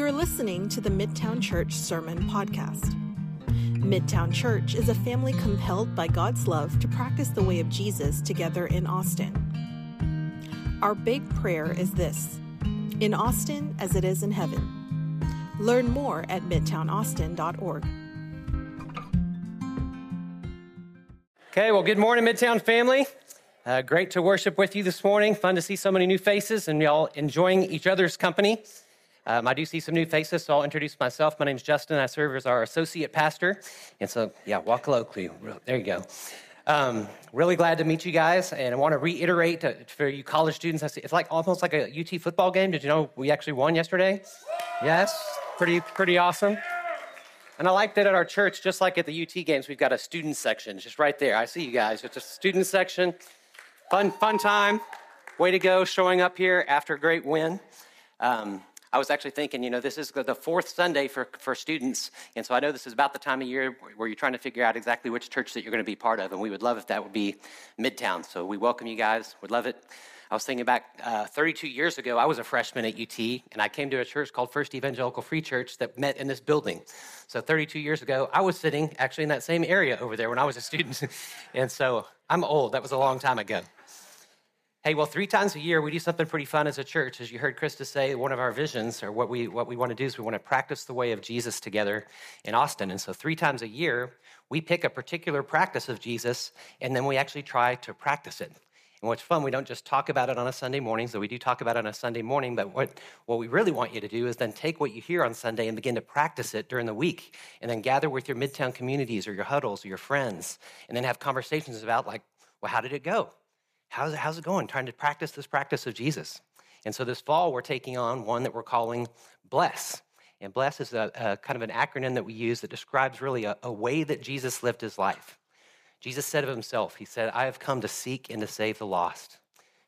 You're listening to the Midtown Church Sermon Podcast. Midtown Church is a family compelled by God's love to practice the way of Jesus together in Austin. Our big prayer is this in Austin as it is in heaven. Learn more at midtownaustin.org. Okay, well, good morning, Midtown family. Uh, great to worship with you this morning. Fun to see so many new faces and y'all enjoying each other's company. Um, I do see some new faces, so I'll introduce myself. My name is Justin. I serve as our associate pastor. And so, yeah, walk locally. There you go. Um, really glad to meet you guys, and I want to reiterate to, for you college students. It's like almost like a UT football game. Did you know we actually won yesterday? Yes, pretty pretty awesome. And I like that at our church, just like at the UT games, we've got a student section just right there. I see you guys. It's a student section. Fun fun time. Way to go, showing up here after a great win. Um, I was actually thinking, you know, this is the fourth Sunday for, for students. And so I know this is about the time of year where you're trying to figure out exactly which church that you're going to be part of. And we would love if that would be Midtown. So we welcome you guys. We'd love it. I was thinking back uh, 32 years ago, I was a freshman at UT, and I came to a church called First Evangelical Free Church that met in this building. So 32 years ago, I was sitting actually in that same area over there when I was a student. and so I'm old. That was a long time ago. Hey, well, three times a year we do something pretty fun as a church. As you heard Krista say, one of our visions or what we what we want to do is we want to practice the way of Jesus together in Austin. And so three times a year we pick a particular practice of Jesus and then we actually try to practice it. And what's fun, we don't just talk about it on a Sunday morning, so we do talk about it on a Sunday morning, but what, what we really want you to do is then take what you hear on Sunday and begin to practice it during the week. And then gather with your midtown communities or your huddles or your friends, and then have conversations about, like, well, how did it go? How's it, how's it going? Trying to practice this practice of Jesus. And so this fall, we're taking on one that we're calling Bless. And Bless is a, a kind of an acronym that we use that describes really a, a way that Jesus lived his life. Jesus said of himself, He said, I have come to seek and to save the lost.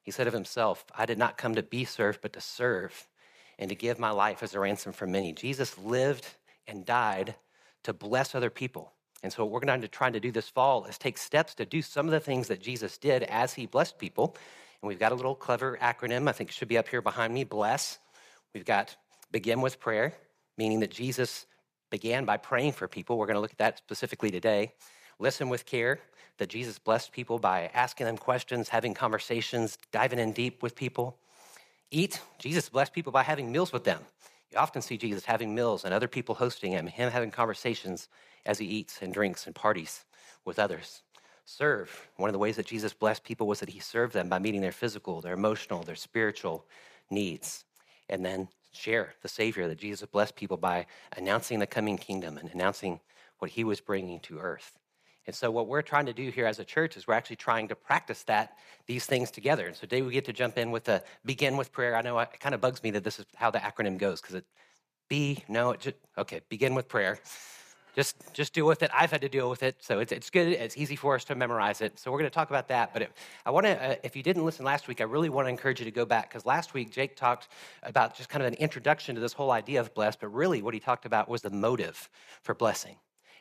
He said of himself, I did not come to be served, but to serve and to give my life as a ransom for many. Jesus lived and died to bless other people. And so, what we're going to try to do this fall is take steps to do some of the things that Jesus did as he blessed people. And we've got a little clever acronym, I think it should be up here behind me bless. We've got begin with prayer, meaning that Jesus began by praying for people. We're going to look at that specifically today. Listen with care, that Jesus blessed people by asking them questions, having conversations, diving in deep with people. Eat, Jesus blessed people by having meals with them. You often see Jesus having meals and other people hosting him, him having conversations as he eats and drinks and parties with others. Serve. One of the ways that Jesus blessed people was that he served them by meeting their physical, their emotional, their spiritual needs. And then share the Savior that Jesus blessed people by announcing the coming kingdom and announcing what he was bringing to earth. And so, what we're trying to do here as a church is we're actually trying to practice that, these things together. And so, today we get to jump in with a begin with prayer. I know it kind of bugs me that this is how the acronym goes because it, be, no, it just, okay, begin with prayer. Just, just deal with it. I've had to deal with it, so it's, it's good. It's easy for us to memorize it. So we're going to talk about that. But it, I want to, uh, if you didn't listen last week, I really want to encourage you to go back because last week Jake talked about just kind of an introduction to this whole idea of blessed. But really, what he talked about was the motive for blessing,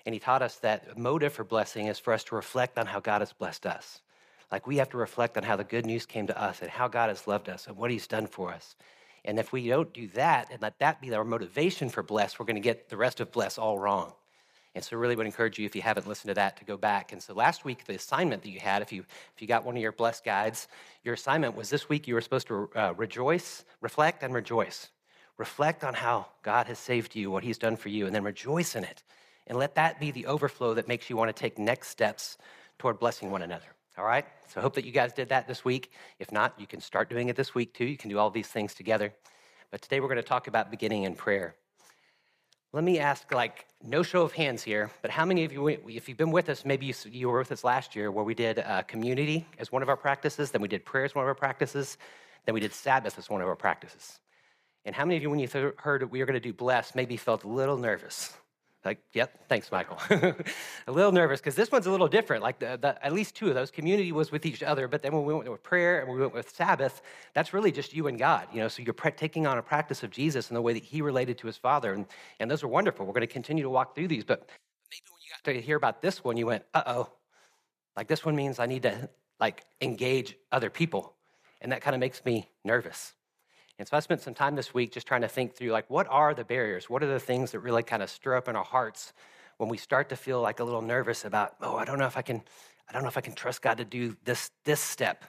and he taught us that motive for blessing is for us to reflect on how God has blessed us. Like we have to reflect on how the good news came to us and how God has loved us and what He's done for us. And if we don't do that and let that be our motivation for bless, we're going to get the rest of bless all wrong. And so, really would encourage you, if you haven't listened to that, to go back. And so, last week, the assignment that you had, if you if you got one of your blessed guides, your assignment was this week you were supposed to uh, rejoice, reflect, and rejoice. Reflect on how God has saved you, what He's done for you, and then rejoice in it. And let that be the overflow that makes you want to take next steps toward blessing one another. All right? So, I hope that you guys did that this week. If not, you can start doing it this week too. You can do all these things together. But today, we're going to talk about beginning in prayer. Let me ask, like, no show of hands here, but how many of you, if you've been with us, maybe you, you were with us last year where we did uh, community as one of our practices, then we did prayer as one of our practices, then we did Sabbath as one of our practices. And how many of you, when you th- heard we were going to do bless, maybe felt a little nervous? Like, yep, thanks, Michael. a little nervous because this one's a little different. Like, the, the, at least two of those, community was with each other, but then when we went with prayer and we went with Sabbath, that's really just you and God. You know, so you're pre- taking on a practice of Jesus and the way that He related to His Father, and and those are wonderful. We're going to continue to walk through these, but maybe when you got to hear about this one, you went, uh oh, like this one means I need to like engage other people, and that kind of makes me nervous. And so I spent some time this week just trying to think through like, what are the barriers? What are the things that really kind of stir up in our hearts when we start to feel like a little nervous about, oh, I don't know if I can, I don't know if I can trust God to do this, this step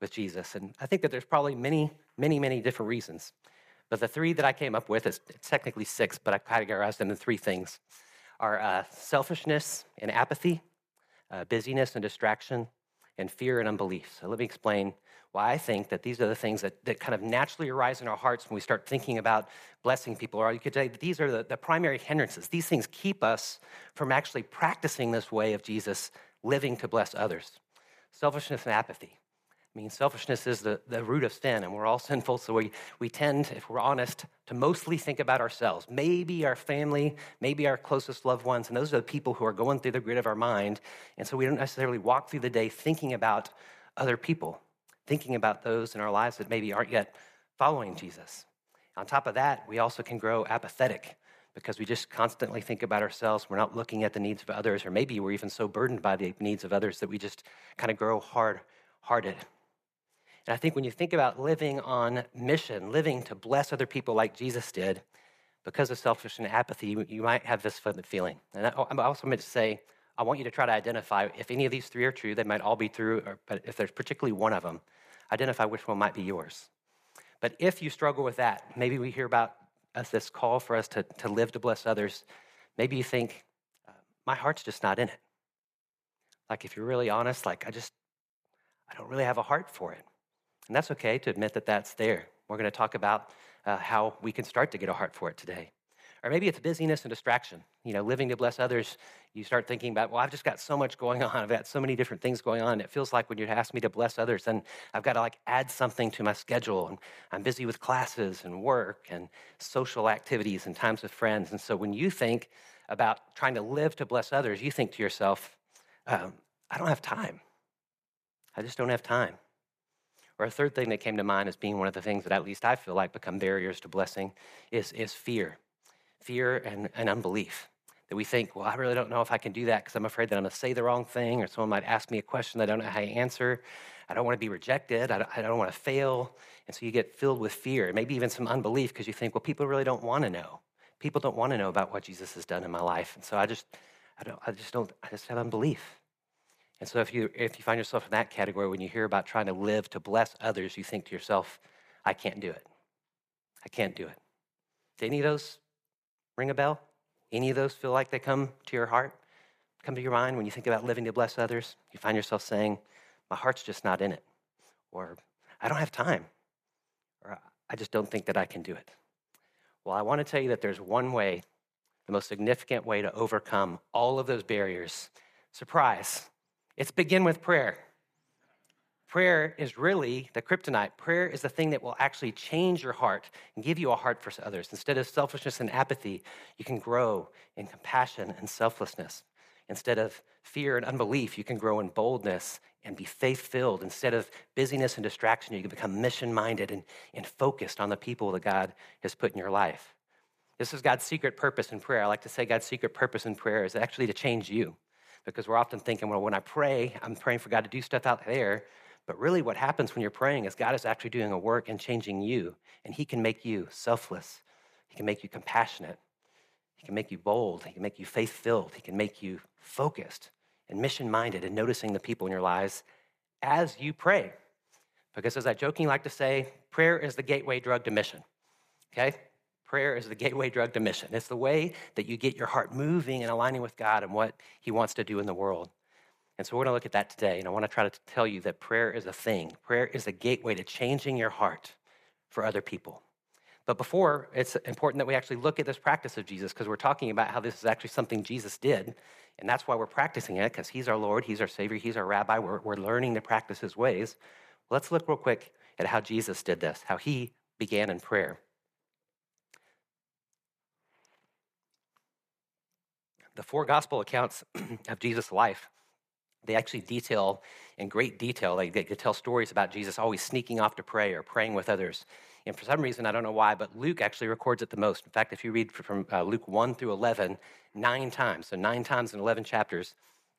with Jesus. And I think that there's probably many, many, many different reasons. But the three that I came up with is technically six, but I categorized them in three things are uh, selfishness and apathy, uh, busyness and distraction, and fear and unbelief. So let me explain why I think that these are the things that, that kind of naturally arise in our hearts when we start thinking about blessing people. Or you could say these are the, the primary hindrances. These things keep us from actually practicing this way of Jesus living to bless others. Selfishness and apathy. I mean, selfishness is the, the root of sin, and we're all sinful, so we, we tend, if we're honest, to mostly think about ourselves. Maybe our family, maybe our closest loved ones, and those are the people who are going through the grid of our mind. And so we don't necessarily walk through the day thinking about other people, thinking about those in our lives that maybe aren't yet following Jesus. On top of that, we also can grow apathetic because we just constantly think about ourselves. We're not looking at the needs of others, or maybe we're even so burdened by the needs of others that we just kind of grow hard hearted. And I think when you think about living on mission, living to bless other people like Jesus did, because of selfish and apathy, you might have this feeling. And I, also meant to say, I want you to try to identify if any of these three are true. They might all be true, or, but if there's particularly one of them, identify which one might be yours. But if you struggle with that, maybe we hear about us this call for us to, to live to bless others. Maybe you think, uh, my heart's just not in it. Like, if you're really honest, like, I just, I don't really have a heart for it. And that's okay to admit that that's there. We're going to talk about uh, how we can start to get a heart for it today. Or maybe it's busyness and distraction. You know, living to bless others, you start thinking about, well, I've just got so much going on. I've got so many different things going on. It feels like when you ask me to bless others, then I've got to like add something to my schedule. And I'm busy with classes and work and social activities and times with friends. And so when you think about trying to live to bless others, you think to yourself, um, I don't have time. I just don't have time. Or a third thing that came to mind as being one of the things that at least I feel like become barriers to blessing is, is fear. Fear and, and unbelief. That we think, well, I really don't know if I can do that because I'm afraid that I'm going to say the wrong thing or someone might ask me a question that I don't know how to answer. I don't want to be rejected. I don't, don't want to fail. And so you get filled with fear, maybe even some unbelief because you think, well, people really don't want to know. People don't want to know about what Jesus has done in my life. And so I just, I don't, I just don't, I just have unbelief. And so if you if you find yourself in that category when you hear about trying to live to bless others, you think to yourself, I can't do it. I can't do it. Do any of those ring a bell? Any of those feel like they come to your heart? Come to your mind when you think about living to bless others? You find yourself saying, My heart's just not in it. Or I don't have time. Or I just don't think that I can do it. Well, I want to tell you that there's one way, the most significant way to overcome all of those barriers. Surprise, it's begin with prayer. Prayer is really the kryptonite. Prayer is the thing that will actually change your heart and give you a heart for others. Instead of selfishness and apathy, you can grow in compassion and selflessness. Instead of fear and unbelief, you can grow in boldness and be faith filled. Instead of busyness and distraction, you can become mission minded and, and focused on the people that God has put in your life. This is God's secret purpose in prayer. I like to say God's secret purpose in prayer is actually to change you because we're often thinking, well, when I pray, I'm praying for God to do stuff out there. But really, what happens when you're praying is God is actually doing a work and changing you, and He can make you selfless. He can make you compassionate. He can make you bold. He can make you faith filled. He can make you focused and mission minded and noticing the people in your lives as you pray. Because, as I jokingly like to say, prayer is the gateway drug to mission. Okay? Prayer is the gateway drug to mission. It's the way that you get your heart moving and aligning with God and what He wants to do in the world. And so we're going to look at that today. And I want to try to tell you that prayer is a thing. Prayer is a gateway to changing your heart for other people. But before, it's important that we actually look at this practice of Jesus because we're talking about how this is actually something Jesus did. And that's why we're practicing it because He's our Lord, He's our Savior, He's our Rabbi. We're, we're learning to practice His ways. Let's look real quick at how Jesus did this, how He began in prayer. the four gospel accounts of Jesus' life, they actually detail in great detail, they, they tell stories about Jesus always sneaking off to pray or praying with others. And for some reason, I don't know why, but Luke actually records it the most. In fact, if you read from uh, Luke 1 through 11, nine times, so nine times in 11 chapters,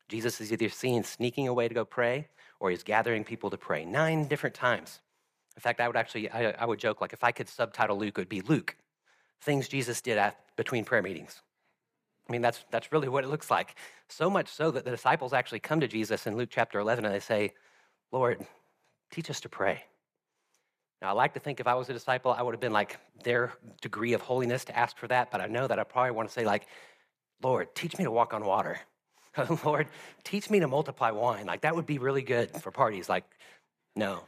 Jesus is either seen sneaking away to go pray or he's gathering people to pray. Nine different times. In fact, I would actually, I, I would joke, like if I could subtitle Luke, it would be Luke, things Jesus did at, between prayer meetings. I mean, that's, that's really what it looks like. So much so that the disciples actually come to Jesus in Luke chapter 11 and they say, Lord, teach us to pray. Now, I like to think if I was a disciple, I would have been like their degree of holiness to ask for that, but I know that I probably want to say, like, Lord, teach me to walk on water. Lord, teach me to multiply wine. Like, that would be really good for parties. Like, no.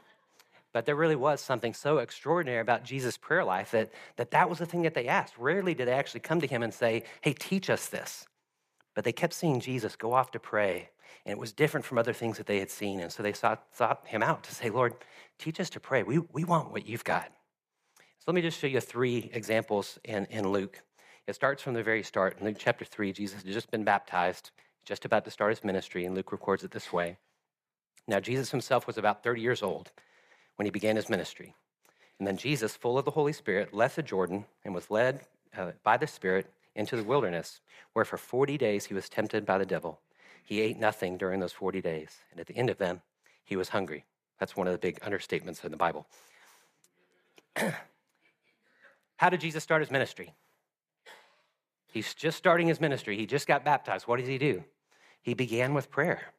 But there really was something so extraordinary about Jesus' prayer life that, that that was the thing that they asked. Rarely did they actually come to him and say, Hey, teach us this. But they kept seeing Jesus go off to pray, and it was different from other things that they had seen. And so they sought, sought him out to say, Lord, teach us to pray. We, we want what you've got. So let me just show you three examples in, in Luke. It starts from the very start. In Luke chapter 3, Jesus had just been baptized, just about to start his ministry, and Luke records it this way. Now, Jesus himself was about 30 years old when he began his ministry. And then Jesus, full of the Holy Spirit, left the Jordan and was led uh, by the Spirit into the wilderness, where for 40 days he was tempted by the devil. He ate nothing during those 40 days, and at the end of them, he was hungry. That's one of the big understatements in the Bible. How did Jesus start his ministry? He's just starting his ministry. He just got baptized. What does he do? He began with prayer.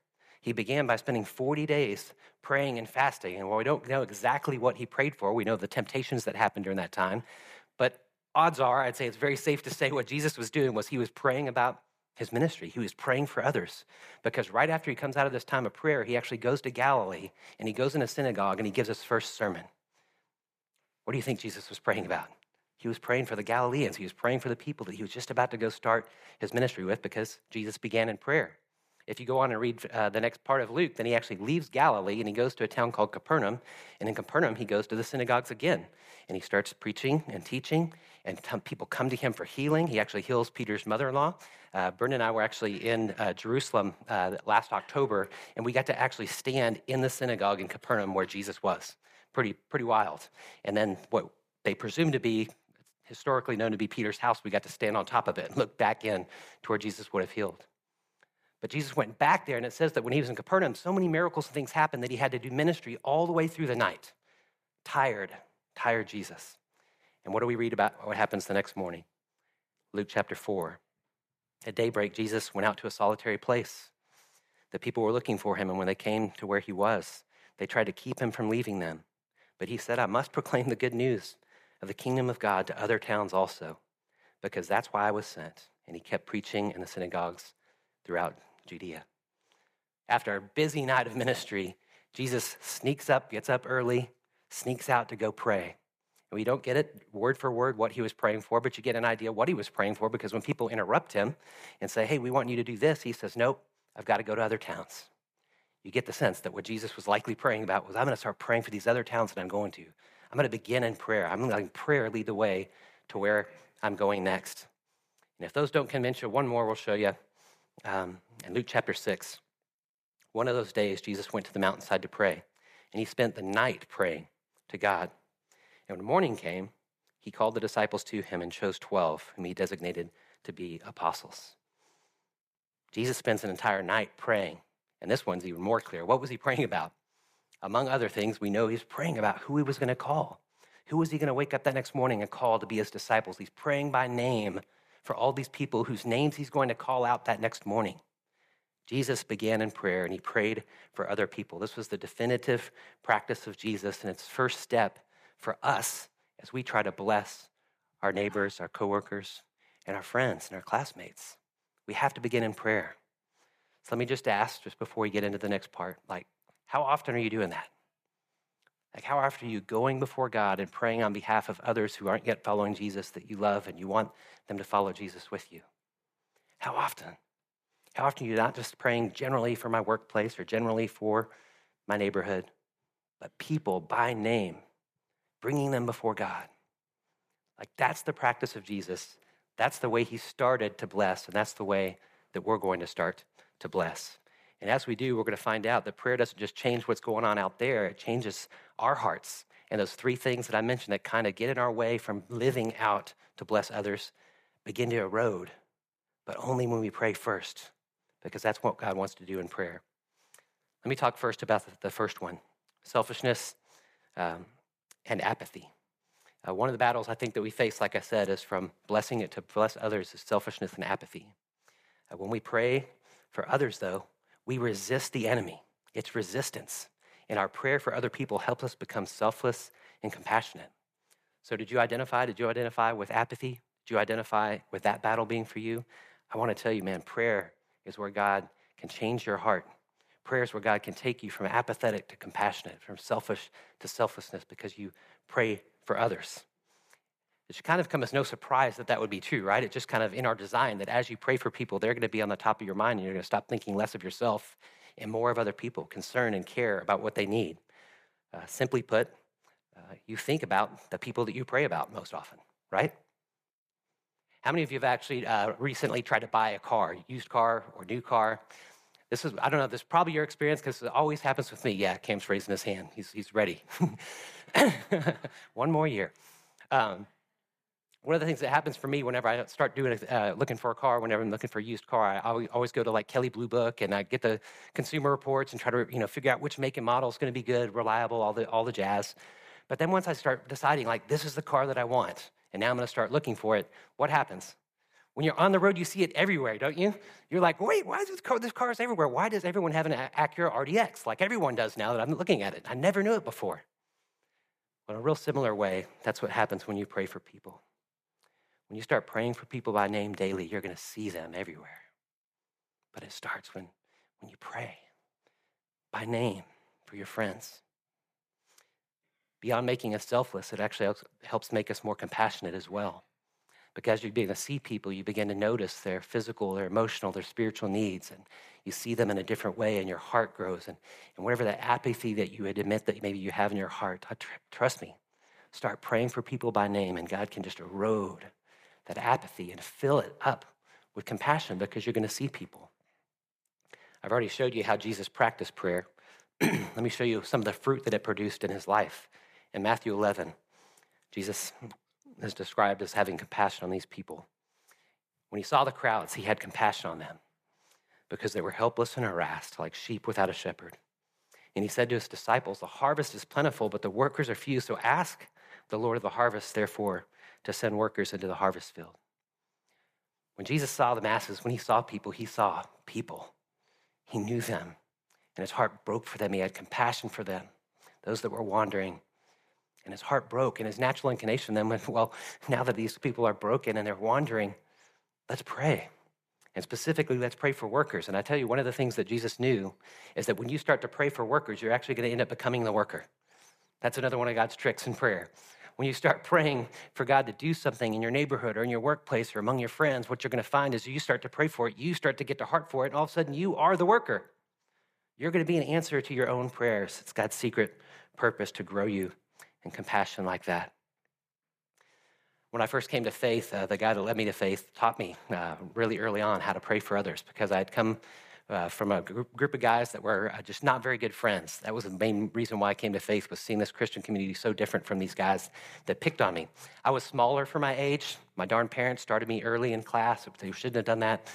He began by spending 40 days praying and fasting. And while we don't know exactly what he prayed for, we know the temptations that happened during that time. But odds are, I'd say it's very safe to say what Jesus was doing was he was praying about his ministry. He was praying for others. Because right after he comes out of this time of prayer, he actually goes to Galilee and he goes in a synagogue and he gives his first sermon. What do you think Jesus was praying about? He was praying for the Galileans. He was praying for the people that he was just about to go start his ministry with because Jesus began in prayer. If you go on and read uh, the next part of Luke, then he actually leaves Galilee and he goes to a town called Capernaum. And in Capernaum, he goes to the synagogues again. And he starts preaching and teaching, and t- people come to him for healing. He actually heals Peter's mother in law. Uh, Brendan and I were actually in uh, Jerusalem uh, last October, and we got to actually stand in the synagogue in Capernaum where Jesus was. Pretty, pretty wild. And then what they presume to be historically known to be Peter's house, we got to stand on top of it and look back in to where Jesus would have healed. But Jesus went back there, and it says that when he was in Capernaum, so many miracles and things happened that he had to do ministry all the way through the night. Tired, tired Jesus. And what do we read about what happens the next morning? Luke chapter 4. At daybreak, Jesus went out to a solitary place. The people were looking for him, and when they came to where he was, they tried to keep him from leaving them. But he said, I must proclaim the good news of the kingdom of God to other towns also, because that's why I was sent. And he kept preaching in the synagogues throughout Judea. After a busy night of ministry, Jesus sneaks up, gets up early, sneaks out to go pray. And we don't get it word for word what he was praying for, but you get an idea what he was praying for because when people interrupt him and say, hey, we want you to do this, he says, nope, I've got to go to other towns. You get the sense that what Jesus was likely praying about was, I'm going to start praying for these other towns that I'm going to. I'm going to begin in prayer. I'm letting prayer lead the way to where I'm going next. And if those don't convince you, one more we'll show you um, in Luke chapter 6. One of those days, Jesus went to the mountainside to pray, and he spent the night praying to God. And when morning came, he called the disciples to him and chose 12, whom he designated to be apostles. Jesus spends an entire night praying, and this one's even more clear. What was he praying about? Among other things, we know he's praying about who he was going to call. Who was he going to wake up that next morning and call to be his disciples? He's praying by name for all these people whose names he's going to call out that next morning. Jesus began in prayer and he prayed for other people. This was the definitive practice of Jesus and its first step for us as we try to bless our neighbors, our coworkers, and our friends and our classmates. We have to begin in prayer. So let me just ask, just before we get into the next part, like, how often are you doing that? Like, how often are you going before God and praying on behalf of others who aren't yet following Jesus that you love and you want them to follow Jesus with you? How often? How often are you not just praying generally for my workplace or generally for my neighborhood, but people by name, bringing them before God? Like, that's the practice of Jesus. That's the way he started to bless, and that's the way that we're going to start to bless. And as we do, we're going to find out that prayer doesn't just change what's going on out there, it changes our hearts. And those three things that I mentioned that kind of get in our way from living out to bless others begin to erode, but only when we pray first, because that's what God wants to do in prayer. Let me talk first about the first one selfishness. Um, and apathy. Uh, one of the battles I think that we face, like I said, is from blessing it to bless others is selfishness and apathy. Uh, when we pray for others, though, we resist the enemy. It's resistance. And our prayer for other people helps us become selfless and compassionate. So, did you identify? Did you identify with apathy? Did you identify with that battle being for you? I want to tell you, man, prayer is where God can change your heart. Prayer is where God can take you from apathetic to compassionate, from selfish to selflessness, because you pray for others. It should kind of come as no surprise that that would be true, right? It's just kind of in our design that as you pray for people, they're going to be on the top of your mind and you're going to stop thinking less of yourself and more of other people, concern and care about what they need. Uh, simply put, uh, you think about the people that you pray about most often, right? How many of you have actually uh, recently tried to buy a car, used car or new car? This is, I don't know, this is probably your experience because it always happens with me. Yeah, Cam's raising his hand. He's, he's ready. One more year. Um, one of the things that happens for me whenever I start doing uh, looking for a car, whenever I'm looking for a used car, I always go to like Kelley Blue Book and I get the consumer reports and try to you know figure out which make and model is going to be good, reliable, all the all the jazz. But then once I start deciding like this is the car that I want, and now I'm going to start looking for it, what happens? When you're on the road, you see it everywhere, don't you? You're like, wait, why is this car? This car is everywhere. Why does everyone have an Acura RDX like everyone does now that I'm looking at it? I never knew it before. Well, in a real similar way, that's what happens when you pray for people. When you start praying for people by name daily, you're going to see them everywhere. But it starts when, when you pray by name for your friends. Beyond making us selfless, it actually helps make us more compassionate as well. Because you begin to see people, you begin to notice their physical, their emotional, their spiritual needs, and you see them in a different way, and your heart grows. And, and whatever that apathy that you would admit that maybe you have in your heart, tr- trust me, start praying for people by name, and God can just erode that apathy and fill it up with compassion because you're going to see people. I've already showed you how Jesus practiced prayer. Let me show you some of the fruit that it produced in his life. In Matthew 11, Jesus is described as having compassion on these people. When he saw the crowds, he had compassion on them because they were helpless and harassed, like sheep without a shepherd. And he said to his disciples, The harvest is plentiful, but the workers are few. So ask the Lord of the harvest, therefore, to send workers into the harvest field. When Jesus saw the masses, when he saw people, he saw people. He knew them, and his heart broke for them. He had compassion for them, those that were wandering. And his heart broke, and his natural inclination then went, Well, now that these people are broken and they're wandering, let's pray. And specifically, let's pray for workers. And I tell you, one of the things that Jesus knew is that when you start to pray for workers, you're actually going to end up becoming the worker. That's another one of God's tricks in prayer when you start praying for God to do something in your neighborhood or in your workplace or among your friends, what you're going to find is you start to pray for it, you start to get to heart for it, and all of a sudden you are the worker. You're going to be an answer to your own prayers. It's God's secret purpose to grow you in compassion like that. When I first came to faith, uh, the guy that led me to faith taught me uh, really early on how to pray for others because I had come uh, from a group, group of guys that were uh, just not very good friends. That was the main reason why I came to faith was seeing this Christian community so different from these guys that picked on me. I was smaller for my age. My darn parents started me early in class. They shouldn't have done that.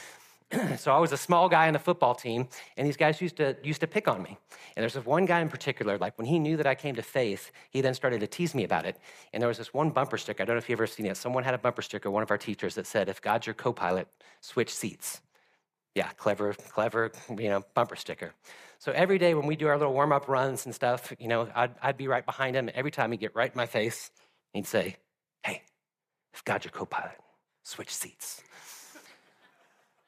so I was a small guy on the football team, and these guys used to used to pick on me. And there's this one guy in particular, like when he knew that I came to faith, he then started to tease me about it. And there was this one bumper sticker. I don't know if you've ever seen it. Someone had a bumper sticker, one of our teachers, that said, "If God's your co-pilot, switch seats." Yeah, clever, clever, you know, bumper sticker. So every day when we do our little warm up runs and stuff, you know, I'd, I'd be right behind him. Every time he'd get right in my face, he'd say, Hey, if God's your co pilot, switch seats.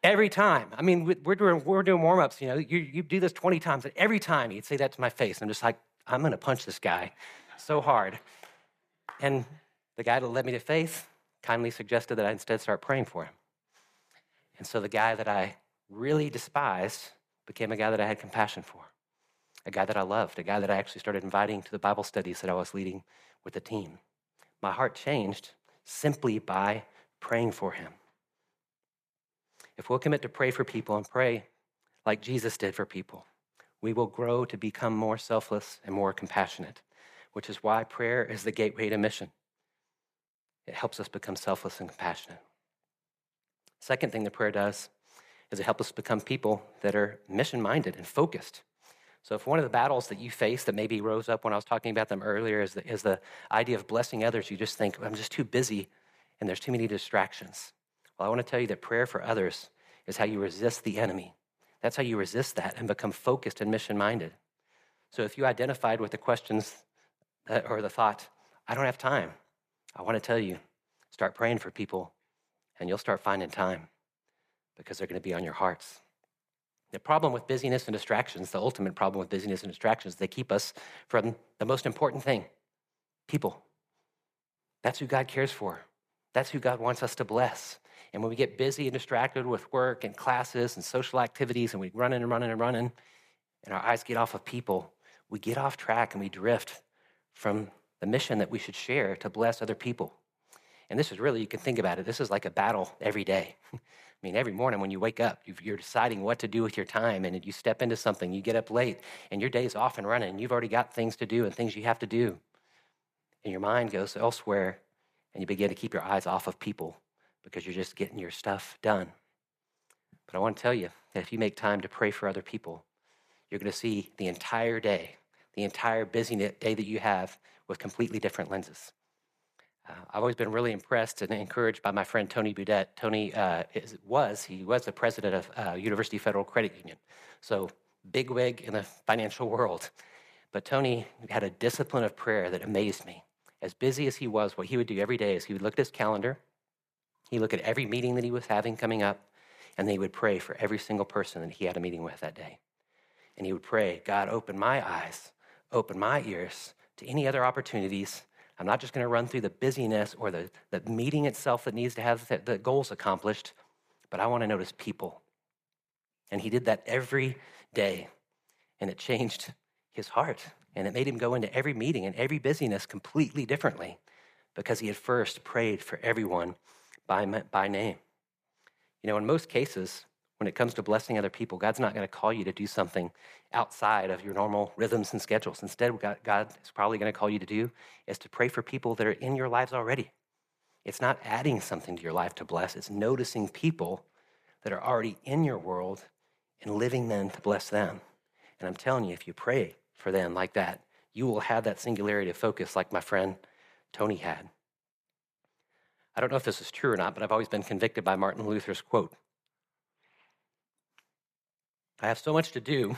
every time. I mean, we're doing, we're doing warm ups, you know, you, you do this 20 times, and every time he'd say that to my face. I'm just like, I'm going to punch this guy so hard. And the guy that led me to faith kindly suggested that I instead start praying for him. And so the guy that I really despised became a guy that I had compassion for, a guy that I loved, a guy that I actually started inviting to the Bible studies that I was leading with the team. My heart changed simply by praying for him. If we'll commit to pray for people and pray like Jesus did for people, we will grow to become more selfless and more compassionate, which is why prayer is the gateway to mission. It helps us become selfless and compassionate. Second thing that prayer does it helps us become people that are mission minded and focused. So, if one of the battles that you face that maybe rose up when I was talking about them earlier is the, is the idea of blessing others, you just think, I'm just too busy and there's too many distractions. Well, I want to tell you that prayer for others is how you resist the enemy. That's how you resist that and become focused and mission minded. So, if you identified with the questions that, or the thought, I don't have time, I want to tell you, start praying for people and you'll start finding time because they're going to be on your hearts. The problem with busyness and distractions, the ultimate problem with busyness and distractions, they keep us from the most important thing people. That's who God cares for. That's who God wants us to bless. And when we get busy and distracted with work and classes and social activities and we run and running and running, and our eyes get off of people, we get off track and we drift from the mission that we should share to bless other people. And this is really, you can think about it, this is like a battle every day. I mean, every morning when you wake up, you're deciding what to do with your time, and you step into something, you get up late, and your day's off and running, and you've already got things to do and things you have to do. And your mind goes elsewhere, and you begin to keep your eyes off of people because you're just getting your stuff done. But I want to tell you that if you make time to pray for other people, you're going to see the entire day, the entire busy day that you have with completely different lenses. Uh, I've always been really impressed and encouraged by my friend Tony Budet. Tony uh, is, was he was the president of uh, University Federal Credit Union, so bigwig in the financial world. But Tony had a discipline of prayer that amazed me. As busy as he was, what he would do every day is he would look at his calendar, he look at every meeting that he was having coming up, and then he would pray for every single person that he had a meeting with that day. And he would pray, God, open my eyes, open my ears to any other opportunities I'm not just going to run through the busyness or the, the meeting itself that needs to have the, the goals accomplished, but I want to notice people. And he did that every day, and it changed his heart. And it made him go into every meeting and every busyness completely differently because he had first prayed for everyone by, by name. You know, in most cases, when it comes to blessing other people, God's not going to call you to do something outside of your normal rhythms and schedules. Instead, what God is probably going to call you to do is to pray for people that are in your lives already. It's not adding something to your life to bless, it's noticing people that are already in your world and living them to bless them. And I'm telling you, if you pray for them like that, you will have that singularity of focus like my friend Tony had. I don't know if this is true or not, but I've always been convicted by Martin Luther's quote I have so much to do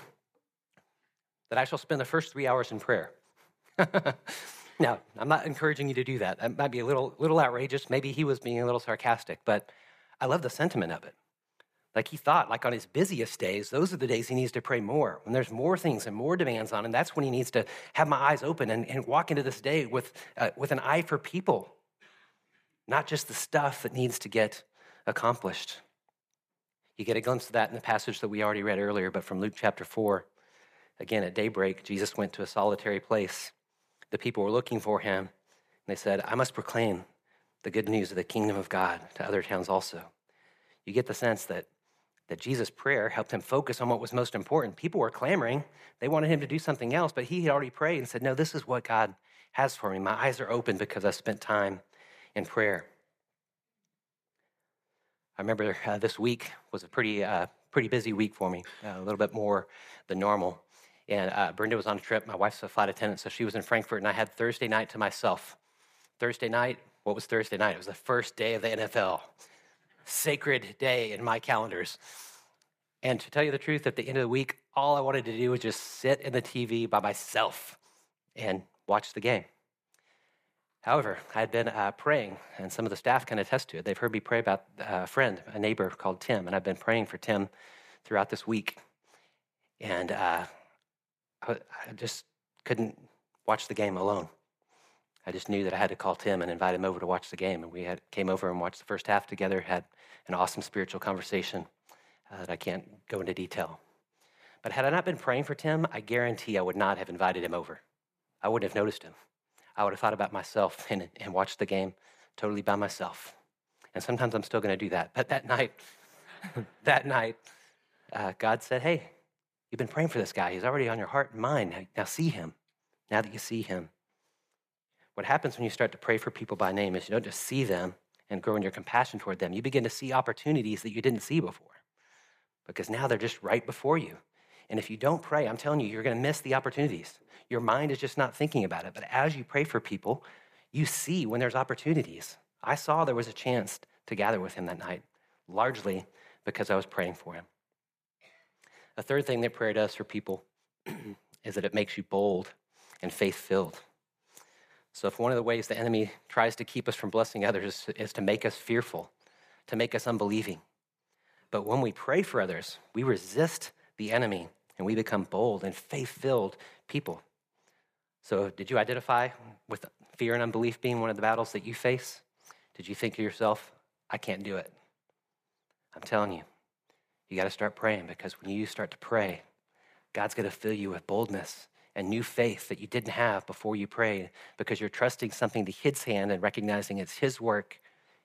that I shall spend the first three hours in prayer. now, I'm not encouraging you to do that. That might be a little, little outrageous. Maybe he was being a little sarcastic, but I love the sentiment of it. Like he thought, like on his busiest days, those are the days he needs to pray more. When there's more things and more demands on him, that's when he needs to have my eyes open and, and walk into this day with, uh, with an eye for people, not just the stuff that needs to get accomplished. You get a glimpse of that in the passage that we already read earlier, but from Luke chapter 4. Again, at daybreak, Jesus went to a solitary place. The people were looking for him, and they said, I must proclaim the good news of the kingdom of God to other towns also. You get the sense that, that Jesus' prayer helped him focus on what was most important. People were clamoring, they wanted him to do something else, but he had already prayed and said, No, this is what God has for me. My eyes are open because I spent time in prayer. I remember uh, this week was a pretty, uh, pretty busy week for me, uh, a little bit more than normal. And uh, Brenda was on a trip. My wife's a flight attendant, so she was in Frankfurt, and I had Thursday night to myself. Thursday night, what was Thursday night? It was the first day of the NFL. Sacred day in my calendars. And to tell you the truth, at the end of the week, all I wanted to do was just sit in the TV by myself and watch the game. However, I had been uh, praying, and some of the staff can attest to it. They've heard me pray about a friend, a neighbor called Tim, and I've been praying for Tim throughout this week. And uh, I, I just couldn't watch the game alone. I just knew that I had to call Tim and invite him over to watch the game. And we had, came over and watched the first half together, had an awesome spiritual conversation uh, that I can't go into detail. But had I not been praying for Tim, I guarantee I would not have invited him over. I wouldn't have noticed him. I would have thought about myself and, and watched the game totally by myself. And sometimes I'm still going to do that. But that night, that night, uh, God said, Hey, you've been praying for this guy. He's already on your heart and mind. Now, now see him. Now that you see him. What happens when you start to pray for people by name is you don't just see them and grow in your compassion toward them. You begin to see opportunities that you didn't see before because now they're just right before you. And if you don't pray, I'm telling you, you're going to miss the opportunities. Your mind is just not thinking about it. But as you pray for people, you see when there's opportunities. I saw there was a chance to gather with him that night, largely because I was praying for him. A third thing that prayer does for people is that it makes you bold and faith filled. So, if one of the ways the enemy tries to keep us from blessing others is to make us fearful, to make us unbelieving. But when we pray for others, we resist the enemy and we become bold and faith filled people. So, did you identify with fear and unbelief being one of the battles that you face? Did you think to yourself, I can't do it? I'm telling you, you got to start praying because when you start to pray, God's going to fill you with boldness and new faith that you didn't have before you prayed because you're trusting something to His hand and recognizing it's His work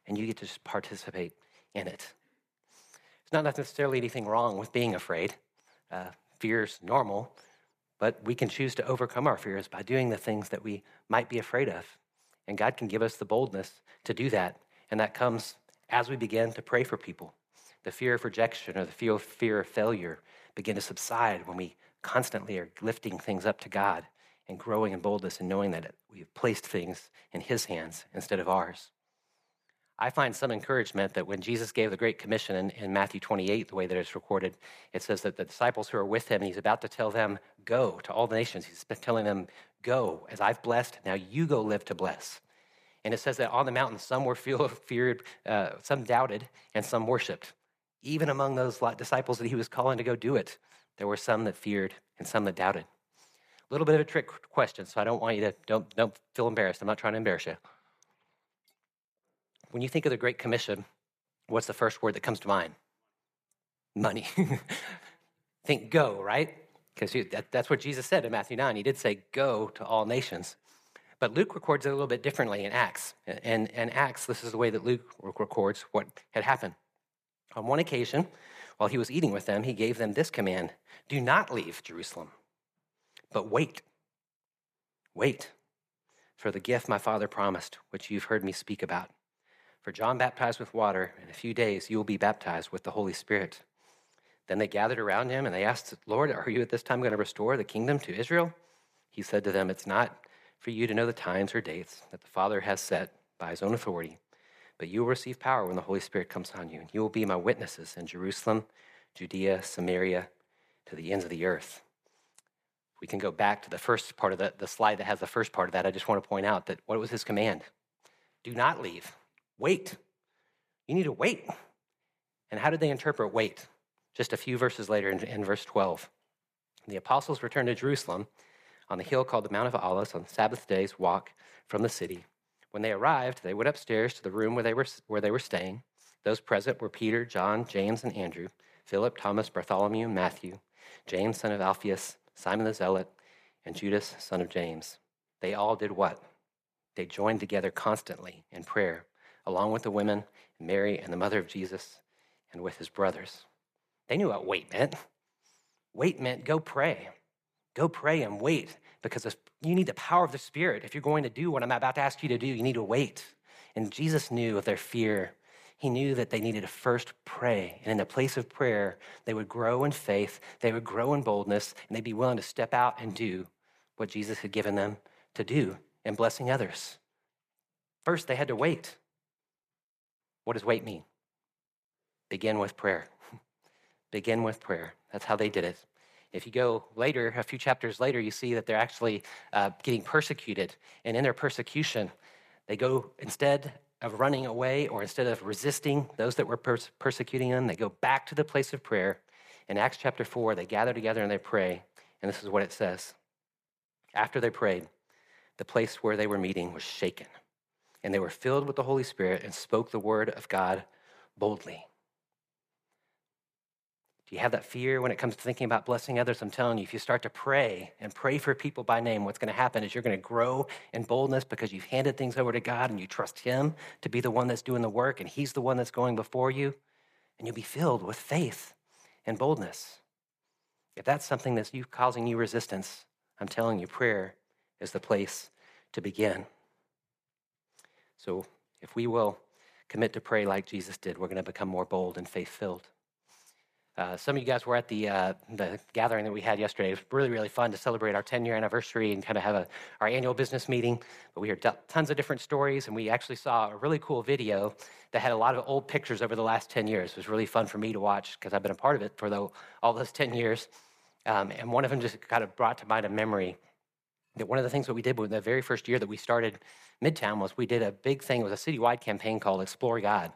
and you get to participate in it. It's not necessarily anything wrong with being afraid. Uh, fear's normal, but we can choose to overcome our fears by doing the things that we might be afraid of. And God can give us the boldness to do that. And that comes as we begin to pray for people. The fear of rejection or the fear of, failure begin to subside when we constantly are lifting things up to God and growing in boldness and knowing that we've placed things in His hands instead of ours. I find some encouragement that when Jesus gave the Great Commission in, in, Matthew 28, the way that it's recorded, it says that the disciples who are with him, he's about to tell them, Go to all the nations. He's telling them, Go, as I've blessed, now you go live to bless. And it says that on the mountain, some were feared, uh, some doubted, and some worshiped. Even among those disciples that he was calling to go do it, there were some that feared and some that doubted. A little bit of a trick question, so I don't want you to, don't, don't feel embarrassed. I'm not trying to embarrass you. When you think of the Great Commission, what's the first word that comes to mind? Money. think go, right? Because that, that's what Jesus said in Matthew 9. He did say, go to all nations. But Luke records it a little bit differently in Acts. And, and Acts, this is the way that Luke records what had happened. On one occasion, while he was eating with them, he gave them this command Do not leave Jerusalem, but wait. Wait for the gift my father promised, which you've heard me speak about. For John baptized with water, in a few days you will be baptized with the Holy Spirit. Then they gathered around him and they asked, Lord, are you at this time going to restore the kingdom to Israel? He said to them, It's not for you to know the times or dates that the Father has set by his own authority, but you will receive power when the Holy Spirit comes on you. And you will be my witnesses in Jerusalem, Judea, Samaria, to the ends of the earth. We can go back to the first part of the, the slide that has the first part of that. I just want to point out that what was his command? Do not leave. Wait. You need to wait. And how did they interpret wait? Just a few verses later in, in verse 12. The apostles returned to Jerusalem on the hill called the Mount of Olives on Sabbath days walk from the city. When they arrived, they went upstairs to the room where they were, where they were staying. Those present were Peter, John, James, and Andrew, Philip, Thomas, Bartholomew, Matthew, James, son of Alphaeus, Simon the Zealot, and Judas, son of James. They all did what? They joined together constantly in prayer along with the women, Mary and the mother of Jesus, and with his brothers. They knew what wait meant. Wait meant go pray. Go pray and wait because you need the power of the Spirit. If you're going to do what I'm about to ask you to do, you need to wait. And Jesus knew of their fear. He knew that they needed to first pray. And in the place of prayer, they would grow in faith, they would grow in boldness, and they'd be willing to step out and do what Jesus had given them to do in blessing others. First, they had to wait. What does wait mean? Begin with prayer. Begin with prayer. That's how they did it. If you go later, a few chapters later, you see that they're actually uh, getting persecuted. And in their persecution, they go, instead of running away or instead of resisting those that were pers- persecuting them, they go back to the place of prayer. In Acts chapter 4, they gather together and they pray. And this is what it says After they prayed, the place where they were meeting was shaken and they were filled with the Holy Spirit and spoke the word of God boldly. Do you have that fear when it comes to thinking about blessing others? I'm telling you, if you start to pray and pray for people by name, what's going to happen is you're going to grow in boldness because you've handed things over to God and you trust Him to be the one that's doing the work and He's the one that's going before you. And you'll be filled with faith and boldness. If that's something that's you causing you resistance, I'm telling you, prayer is the place to begin. So if we will commit to pray like Jesus did, we're going to become more bold and faith filled. Uh, some of you guys were at the uh, the gathering that we had yesterday. It was really really fun to celebrate our 10 year anniversary and kind of have a, our annual business meeting. But we heard tons of different stories, and we actually saw a really cool video that had a lot of old pictures over the last 10 years. It was really fun for me to watch because I've been a part of it for the, all those 10 years. Um, and one of them just kind of brought to mind a memory that one of the things that we did the very first year that we started Midtown was we did a big thing. It was a citywide campaign called Explore God.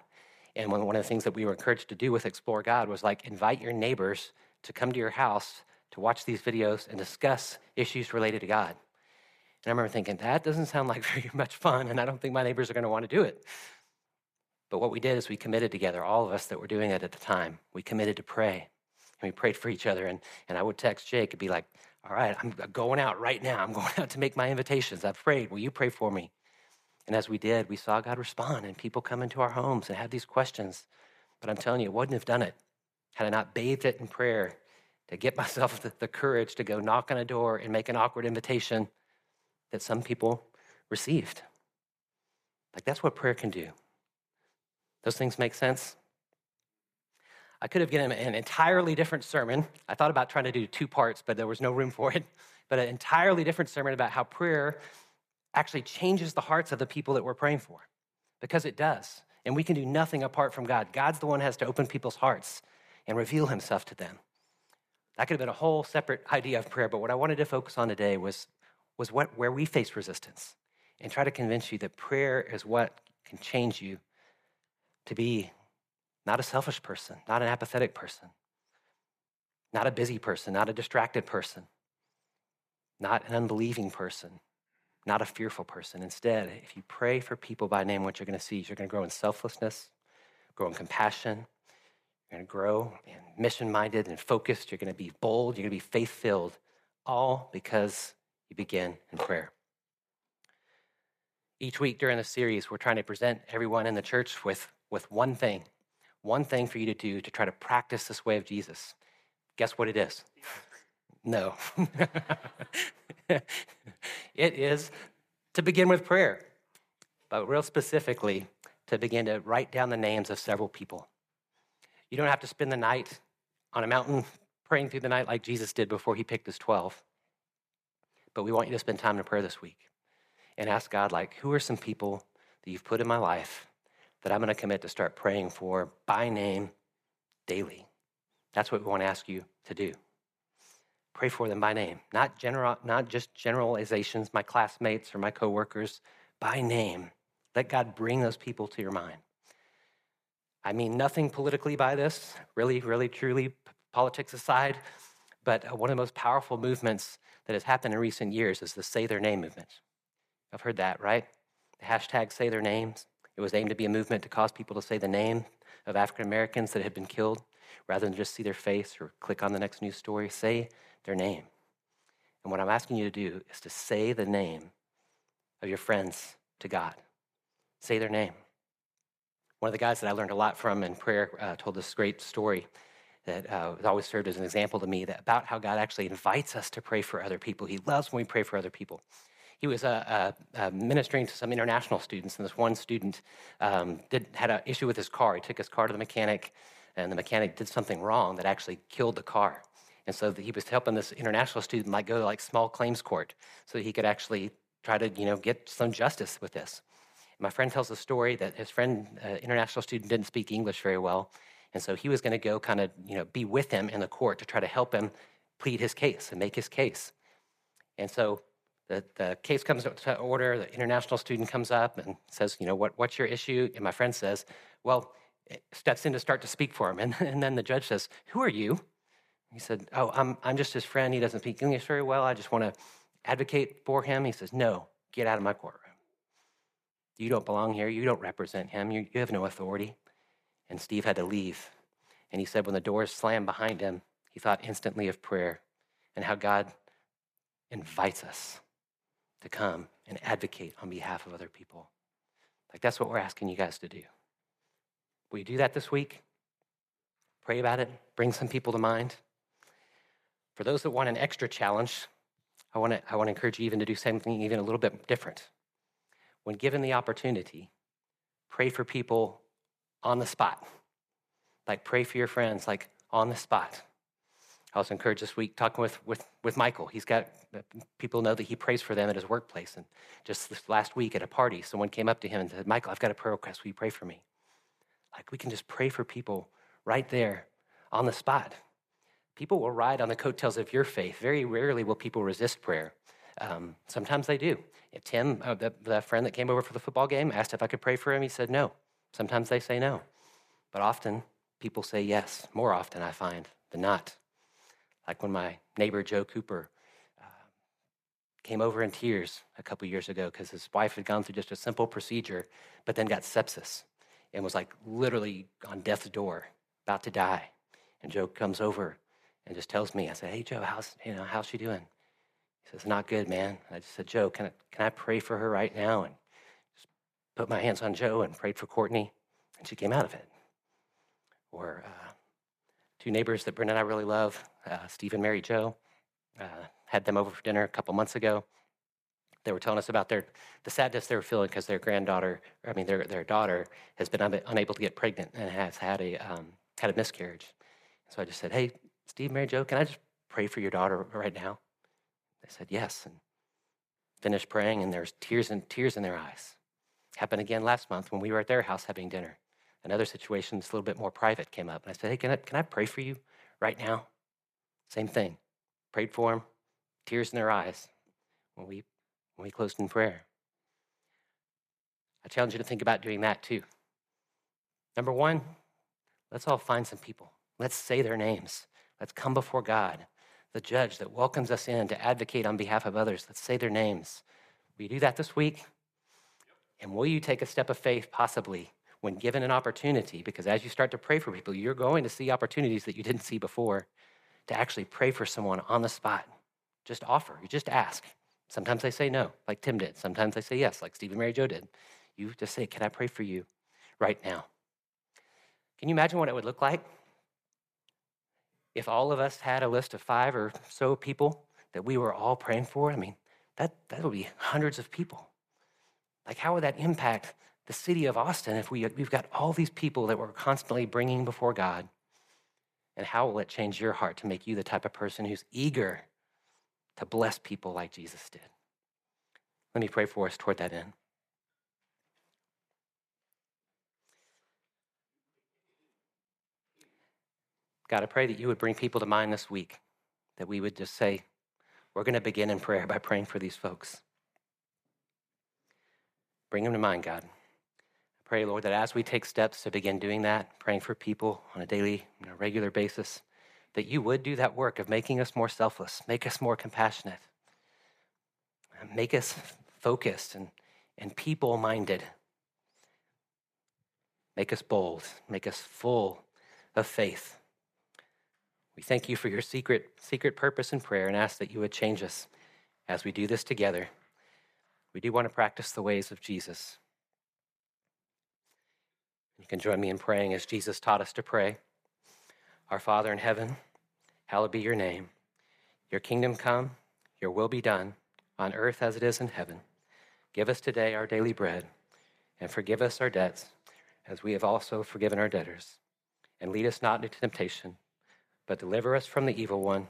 And one, one of the things that we were encouraged to do with Explore God was like invite your neighbors to come to your house to watch these videos and discuss issues related to God. And I remember thinking, that doesn't sound like very much fun, and I don't think my neighbors are going to want to do it. But what we did is we committed together, all of us that were doing it at the time. We committed to pray, and we prayed for each other. And, and I would text Jake and be like, all right, I'm going out right now. I'm going out to make my invitations. I've prayed. Will you pray for me? And as we did, we saw God respond and people come into our homes and have these questions. But I'm telling you, it wouldn't have done it had I not bathed it in prayer to get myself the, the courage to go knock on a door and make an awkward invitation that some people received. Like that's what prayer can do. Those things make sense? I could have given an entirely different sermon. I thought about trying to do two parts, but there was no room for it. But an entirely different sermon about how prayer actually changes the hearts of the people that we're praying for because it does. And we can do nothing apart from God. God's the one who has to open people's hearts and reveal himself to them. That could have been a whole separate idea of prayer, but what I wanted to focus on today was, was what, where we face resistance and try to convince you that prayer is what can change you to be not a selfish person, not an apathetic person, not a busy person, not a distracted person, not an unbelieving person, not a fearful person. Instead, if you pray for people by name, what you're going to see is you're going to grow in selflessness, grow in compassion. You're going to grow and mission minded and focused. You're going to be bold. You're going to be faith filled, all because you begin in prayer. Each week during the series, we're trying to present everyone in the church with, with one thing, one thing for you to do to try to practice this way of Jesus. Guess what it is? No. it is to begin with prayer, but real specifically, to begin to write down the names of several people. You don't have to spend the night on a mountain praying through the night like Jesus did before he picked his 12. But we want you to spend time in prayer this week and ask God, like, who are some people that you've put in my life that I'm going to commit to start praying for by name daily? That's what we want to ask you to do. Pray for them by name, not, general, not just generalizations, my classmates or my coworkers, by name. Let God bring those people to your mind. I mean nothing politically by this, really, really, truly, politics aside, but uh, one of the most powerful movements that has happened in recent years is the Say Their Name movement. I've heard that, right? The hashtag Say Their Names. It was aimed to be a movement to cause people to say the name of African Americans that had been killed rather than just see their face or click on the next news story. Say their name. And what I'm asking you to do is to say the name of your friends to God. Say their name. One of the guys that I learned a lot from in prayer uh, told this great story that uh, always served as an example to me that about how God actually invites us to pray for other people. He loves when we pray for other people. He was uh, uh, uh ministering to some international students, and this one student um, did, had an issue with his car. He took his car to the mechanic, and the mechanic did something wrong that actually killed the car. And so he was helping this international student like go to like small claims court so he could actually try to, you know, get some justice with this. My friend tells a story that his friend, uh, international student, didn't speak English very well. And so he was going to go kind of, you know, be with him in the court to try to help him plead his case and make his case. And so the, the case comes to order, the international student comes up and says, you know, what, what's your issue? And my friend says, well, steps in to start to speak for him. And, and then the judge says, who are you? He said, Oh, I'm, I'm just his friend. He doesn't speak English very well. I just want to advocate for him. He says, No, get out of my courtroom. You don't belong here. You don't represent him. You, you have no authority. And Steve had to leave. And he said, when the doors slammed behind him, he thought instantly of prayer and how God invites us to come and advocate on behalf of other people. Like that's what we're asking you guys to do. Will you do that this week? Pray about it, bring some people to mind. For those that want an extra challenge, I want to I want to encourage you even to do something even a little bit different. When given the opportunity, pray for people on the spot. Like pray for your friends like on the spot. I was encouraged this week talking with, with, with Michael. He's got people know that he prays for them at his workplace. And just this last week at a party, someone came up to him and said, Michael, I've got a prayer request. Will you pray for me? Like we can just pray for people right there on the spot. People will ride on the coattails of your faith. Very rarely will people resist prayer. Um, sometimes they do. If Tim, uh, friend that came over for the football game, asked if I could pray for him, he said no. Sometimes they say no. But often people say yes. More often, I find, than not. Like when my neighbor Joe Cooper uh, came over in tears a couple years ago because his wife had gone through just a simple procedure, but then got sepsis and was like literally on death's door, about to die. And Joe comes over and just tells me, I said, "Hey Joe, how's you know how's she doing?" He says, "Not good, man." I just said, "Joe, can I can I pray for her right now?" And just put my hands on Joe and prayed for Courtney, and she came out of it. Or uh, two neighbors that Brenda and I really love, uh, Steve and Mary Joe. Uh, had them over for dinner a couple months ago. They were telling us about their the sadness they were feeling because their granddaughter, I mean their their daughter, has been un- unable to get pregnant and has had a um, had a miscarriage. So I just said, "Hey, Steve, Mary Joe, can I just pray for your daughter right now?" They said yes, and finished praying, and there's tears and tears in their eyes. Happened again last month when we were at their house having dinner. Another situation that's a little bit more private came up. And I said, Hey, can I, can I pray for you right now? Same thing. Prayed for them, tears in their eyes when we, when we closed in prayer. I challenge you to think about doing that too. Number one, let's all find some people. Let's say their names. Let's come before God, the judge that welcomes us in to advocate on behalf of others. Let's say their names. Will you do that this week? And will you take a step of faith, possibly, when given an opportunity, because as you start to pray for people, you're going to see opportunities that you didn't see before to actually pray for someone on the spot. Just offer, you just ask. Sometimes they say no, like Tim did. Sometimes they say yes, like Stephen Mary Joe did. You just say, Can I pray for you right now? Can you imagine what it would look like if all of us had a list of five or so people that we were all praying for? I mean, that, that would be hundreds of people. Like, how would that impact the city of Austin if we, we've got all these people that we're constantly bringing before God? And how will it change your heart to make you the type of person who's eager to bless people like Jesus did? Let me pray for us toward that end. God, I pray that you would bring people to mind this week, that we would just say, we're going to begin in prayer by praying for these folks. Bring them to mind, God pray, Lord, that as we take steps to begin doing that, praying for people on a daily, you know, regular basis, that you would do that work of making us more selfless, make us more compassionate, make us focused and, and people minded, make us bold, make us full of faith. We thank you for your secret, secret purpose in prayer and ask that you would change us as we do this together. We do want to practice the ways of Jesus. You can join me in praying as Jesus taught us to pray. Our Father in heaven, hallowed be your name. Your kingdom come, your will be done, on earth as it is in heaven. Give us today our daily bread, and forgive us our debts, as we have also forgiven our debtors. And lead us not into temptation, but deliver us from the evil one.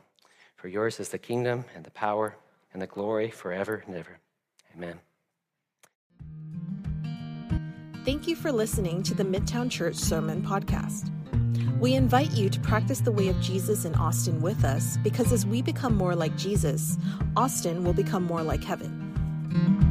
For yours is the kingdom, and the power, and the glory forever and ever. Amen. Thank you for listening to the Midtown Church Sermon Podcast. We invite you to practice the way of Jesus in Austin with us because as we become more like Jesus, Austin will become more like heaven.